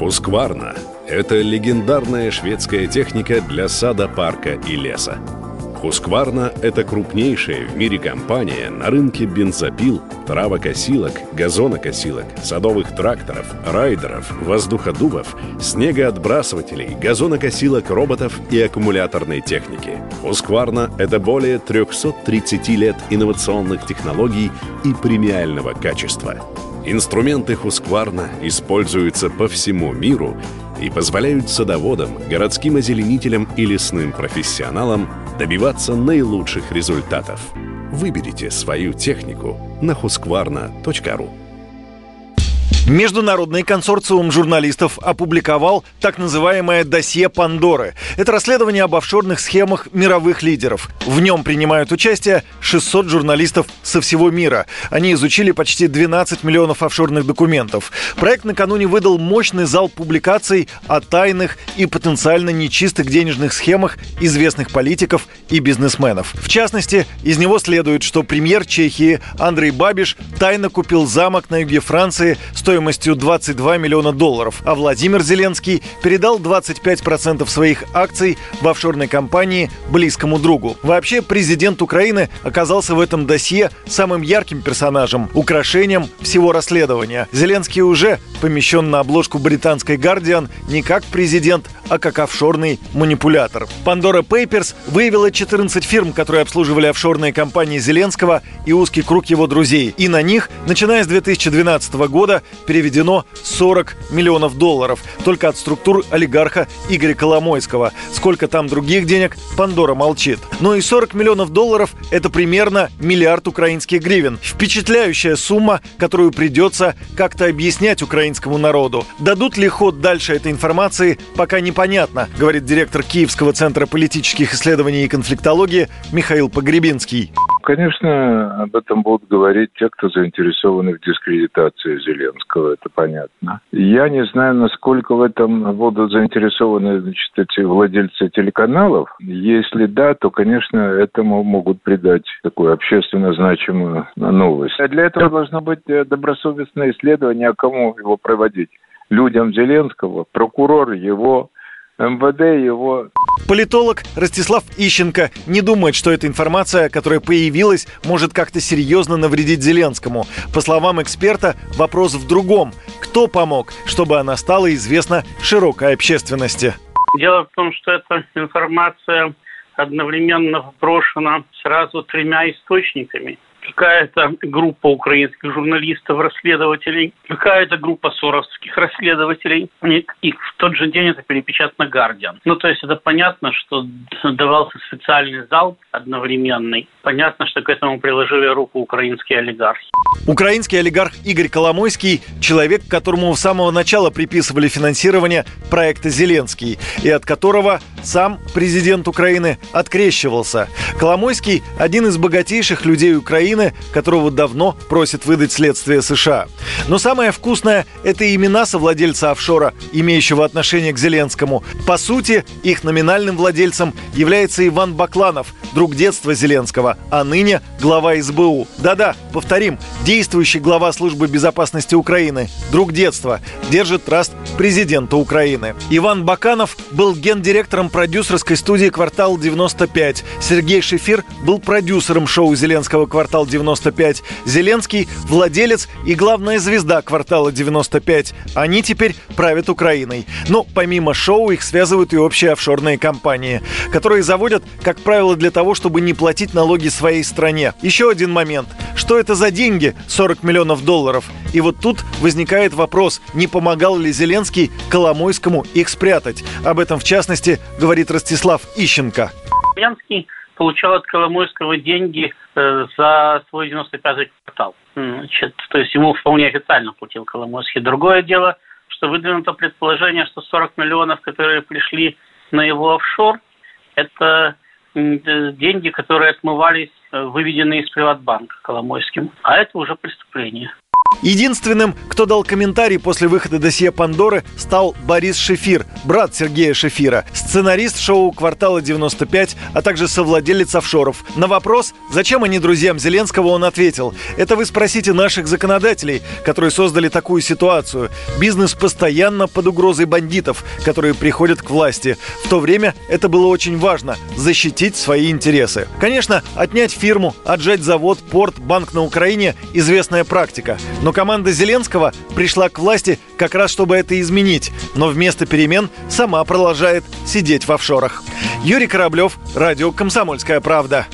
Хускварна – это легендарная шведская техника для сада, парка и леса. Хускварна – это крупнейшая в мире компания на рынке бензопил, травокосилок, газонокосилок, садовых тракторов, райдеров, воздуходувов, снегоотбрасывателей, газонокосилок, роботов и аккумуляторной техники. Хускварна – это более 330 лет инновационных технологий и премиального качества. Инструменты Хускварна используются по всему миру и позволяют садоводам, городским озеленителям и лесным профессионалам добиваться наилучших результатов. Выберите свою технику на husqvarna.ru Международный консорциум журналистов опубликовал так называемое досье Пандоры. Это расследование об офшорных схемах мировых лидеров. В нем принимают участие 600 журналистов со всего мира. Они изучили почти 12 миллионов офшорных документов. Проект накануне выдал мощный зал публикаций о тайных и потенциально нечистых денежных схемах известных политиков и бизнесменов. В частности, из него следует, что премьер Чехии Андрей Бабиш тайно купил замок на юге Франции стоимостью стоимостью 22 миллиона долларов, а Владимир Зеленский передал 25% своих акций в офшорной компании близкому другу. Вообще, президент Украины оказался в этом досье самым ярким персонажем, украшением всего расследования. Зеленский уже помещен на обложку британской «Гардиан» не как президент, а как офшорный манипулятор. Pandora Papers выявила 14 фирм, которые обслуживали офшорные компании Зеленского и узкий круг его друзей. И на них, начиная с 2012 года, переведено 40 миллионов долларов только от структур олигарха Игоря Коломойского. Сколько там других денег, Пандора молчит. Но и 40 миллионов долларов – это примерно миллиард украинских гривен. Впечатляющая сумма, которую придется как-то объяснять украинскому народу. Дадут ли ход дальше этой информации, пока непонятно, говорит директор Киевского центра политических исследований и конфликтологии Михаил Погребинский. Конечно, об этом будут говорить те, кто заинтересованы в дискредитации Зеленского, это понятно. Я не знаю, насколько в этом будут заинтересованы значит, эти владельцы телеканалов. Если да, то, конечно, этому могут придать такую общественно значимую новость. А для этого должно быть э, добросовестное исследование, а кому его проводить? Людям Зеленского, прокурор его, МВД его. Политолог Ростислав Ищенко не думает, что эта информация, которая появилась, может как-то серьезно навредить Зеленскому. По словам эксперта, вопрос в другом. Кто помог, чтобы она стала известна широкой общественности? Дело в том, что эта информация одновременно вброшена сразу тремя источниками какая-то группа украинских журналистов-расследователей, какая-то группа соровских расследователей. И в тот же день это перепечатано «Гардиан». Ну, то есть это понятно, что давался специальный зал одновременный. Понятно, что к этому приложили руку украинские олигархи. Украинский олигарх Игорь Коломойский – человек, которому с самого начала приписывали финансирование проекта «Зеленский», и от которого сам президент Украины открещивался. Коломойский – один из богатейших людей Украины, которого давно просит выдать следствие США. Но самое вкусное – это имена совладельца офшора, имеющего отношение к Зеленскому. По сути, их номинальным владельцем является Иван Бакланов, друг детства Зеленского, а ныне глава СБУ. Да-да, повторим, действующий глава службы безопасности Украины, друг детства, держит траст президента Украины. Иван Баканов был гендиректором продюсерской студии «Квартал 95». Сергей Шефир был продюсером шоу Зеленского «Квартал 95». Зеленский – владелец и главная звезда «Квартала 95». Они теперь правят Украиной. Но помимо шоу их связывают и общие офшорные компании, которые заводят, как правило, для того, чтобы не платить налоги своей стране. Еще один момент. Что это за деньги 40 миллионов долларов? И вот тут возникает вопрос, не помогал ли Зеленский Коломойскому их спрятать. Об этом, в частности, говорит Ростислав Ищенко. Зеленский получал от Коломойского деньги э, за свой 95-й квартал. Значит, то есть ему вполне официально платил Коломойский. Другое дело, что выдвинуто предположение, что 40 миллионов, которые пришли на его офшор, это деньги, которые отмывались, э, выведенные из Приватбанка Коломойским. А это уже преступление. Единственным, кто дал комментарий после выхода досье Пандоры, стал Борис Шефир, брат Сергея Шефира, сценарист шоу «Квартала 95», а также совладелец офшоров. На вопрос, зачем они друзьям Зеленского, он ответил, это вы спросите наших законодателей, которые создали такую ситуацию. Бизнес постоянно под угрозой бандитов, которые приходят к власти. В то время это было очень важно – защитить свои интересы. Конечно, отнять фирму, отжать завод, порт, банк на Украине – известная практика. Но команда Зеленского пришла к власти как раз чтобы это изменить, но вместо перемен сама продолжает сидеть в офшорах. Юрий Кораблев, радио «Комсомольская правда».